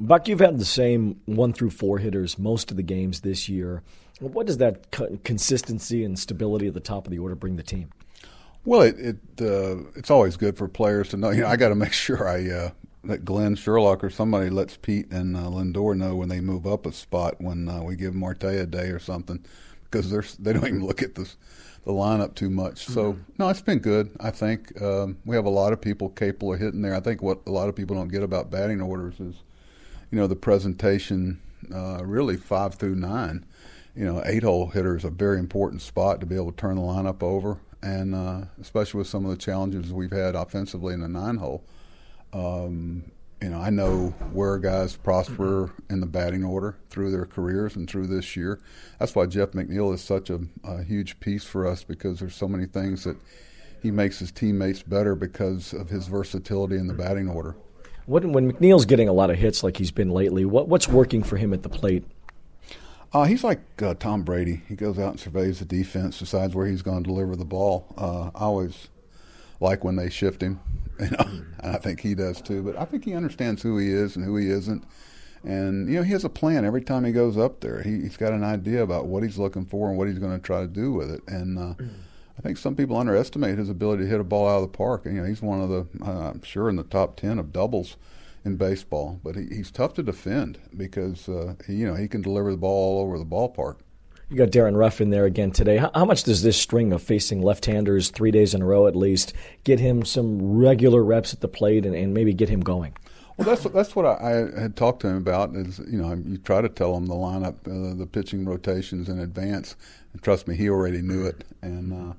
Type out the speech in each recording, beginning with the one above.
Buck, you've had the same one through four hitters most of the games this year. What does that consistency and stability at the top of the order bring the team? Well, it, it uh, it's always good for players to know. You know, I got to make sure I uh, that Glenn Sherlock or somebody lets Pete and uh, Lindor know when they move up a spot when uh, we give Marte a day or something because they're they don't even look at the the lineup too much. So mm-hmm. no, it's been good. I think um, we have a lot of people capable of hitting there. I think what a lot of people don't get about batting orders is you know, the presentation uh, really five through nine. You know, eight hole hitter is a very important spot to be able to turn the lineup over, and uh, especially with some of the challenges we've had offensively in the nine hole. Um, you know, I know where guys prosper in the batting order through their careers and through this year. That's why Jeff McNeil is such a, a huge piece for us because there's so many things that he makes his teammates better because of his versatility in the batting order. When, when McNeil's getting a lot of hits like he's been lately, what, what's working for him at the plate? Uh, he's like uh, Tom Brady. He goes out and surveys the defense, decides where he's going to deliver the ball. Uh, I always like when they shift him, you know, and I think he does too. But I think he understands who he is and who he isn't, and you know he has a plan every time he goes up there. He, has got an idea about what he's looking for and what he's going to try to do with it, and. I think some people underestimate his ability to hit a ball out of the park. You know, he's one of the, uh, I'm sure, in the top ten of doubles in baseball. But he, he's tough to defend because, uh, he, you know, he can deliver the ball all over the ballpark. You got Darin Ruf in there again today. How, how, much does this string of facing left-handers three days in a row at least get him some regular reps at the plate and, and maybe get him going? Well, that's that's what I, I, had talked to him about. Is you know you try to tell him the lineup, uh, the pitching rotations in advance. And trust me, he already knew it, and uh,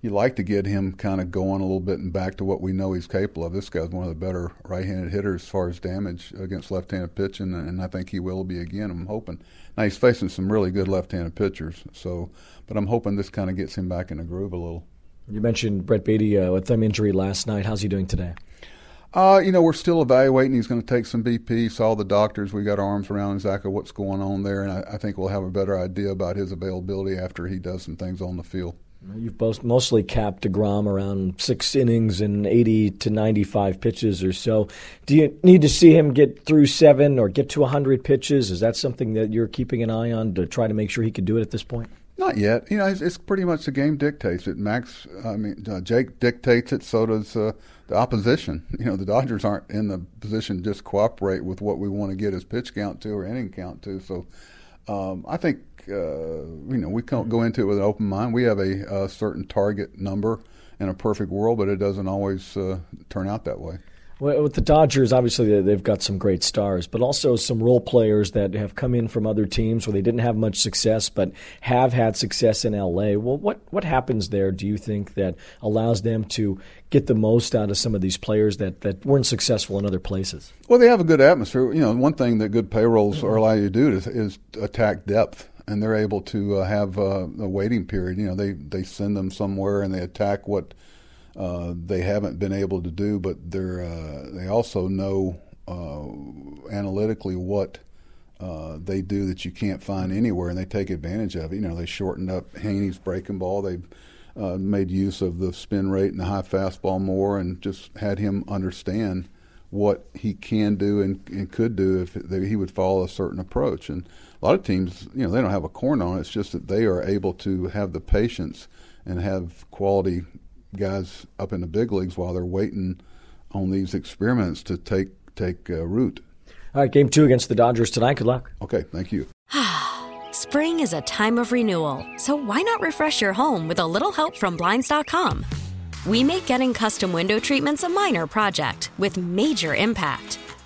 you like to get him kind of going a little bit and back to what we know he's capable of. This guy's one of the better right-handed hitters as far as damage against left-handed pitching, and I think he will be again. I'm hoping. Now he's facing some really good left-handed pitchers, so but I'm hoping this kind of gets him back in the groove a little. You mentioned Brett Baty uh, with thumb injury last night. How's he doing today? Uh, you know, we're still evaluating. He's going to take some BP. Saw the doctors. We got our arms around exactly what's going on there, and I, I think we'll have a better idea about his availability after he does some things on the field. You've both mostly capped DeGrom around six innings and 80 to 95 pitches or so. Do you need to see him get through seven or get to 100 pitches? Is that something that you're keeping an eye on to try to make sure he can do it at this point? Not yet. You know, it's, it's pretty much the game dictates it. Max, I mean, uh, Jake dictates it. So does uh, the opposition. You know, the Dodgers aren't in the position to just cooperate with what we want to get his pitch count to or inning count to. So um, I think uh, you know we can't go into it with an open mind. We have a, a, certain target number in a perfect world, but it doesn't always uh, turn out that way. Well, with the Dodgers, obviously they've got some great stars, but also some role players that have come in from other teams where they didn't have much success, but have had success in LA. Well, what what happens there? Do you think that allows them to get the most out of some of these players that, that weren't successful in other places? Well, they have a good atmosphere. You know, one thing that good payrolls mm-hmm. allow you to do is, is attack depth and they're able to uh, have uh, a waiting period. You know, they they send them somewhere and they attack what uh, they haven't been able to do, but they're uh, they also know uh, analytically what uh, they do that you can't find anywhere, and they take advantage of it. You know, they shortened up Heaney's breaking ball. They've made use of the spin rate and the high fastball more, and just had him understand what he can do and, and could do if he would follow a certain approach. And a lot of teams, you know, they don't have a corn on it. It's just that they are able to have the patience and have quality guys up in the big leagues while they're waiting on these experiments to take take uh, root. All right, game two against the Dodgers tonight. Good luck. Okay, thank you. Spring is a time of renewal, so why not refresh your home with a little help from Blinds.com? We make getting custom window treatments a minor project with major impact.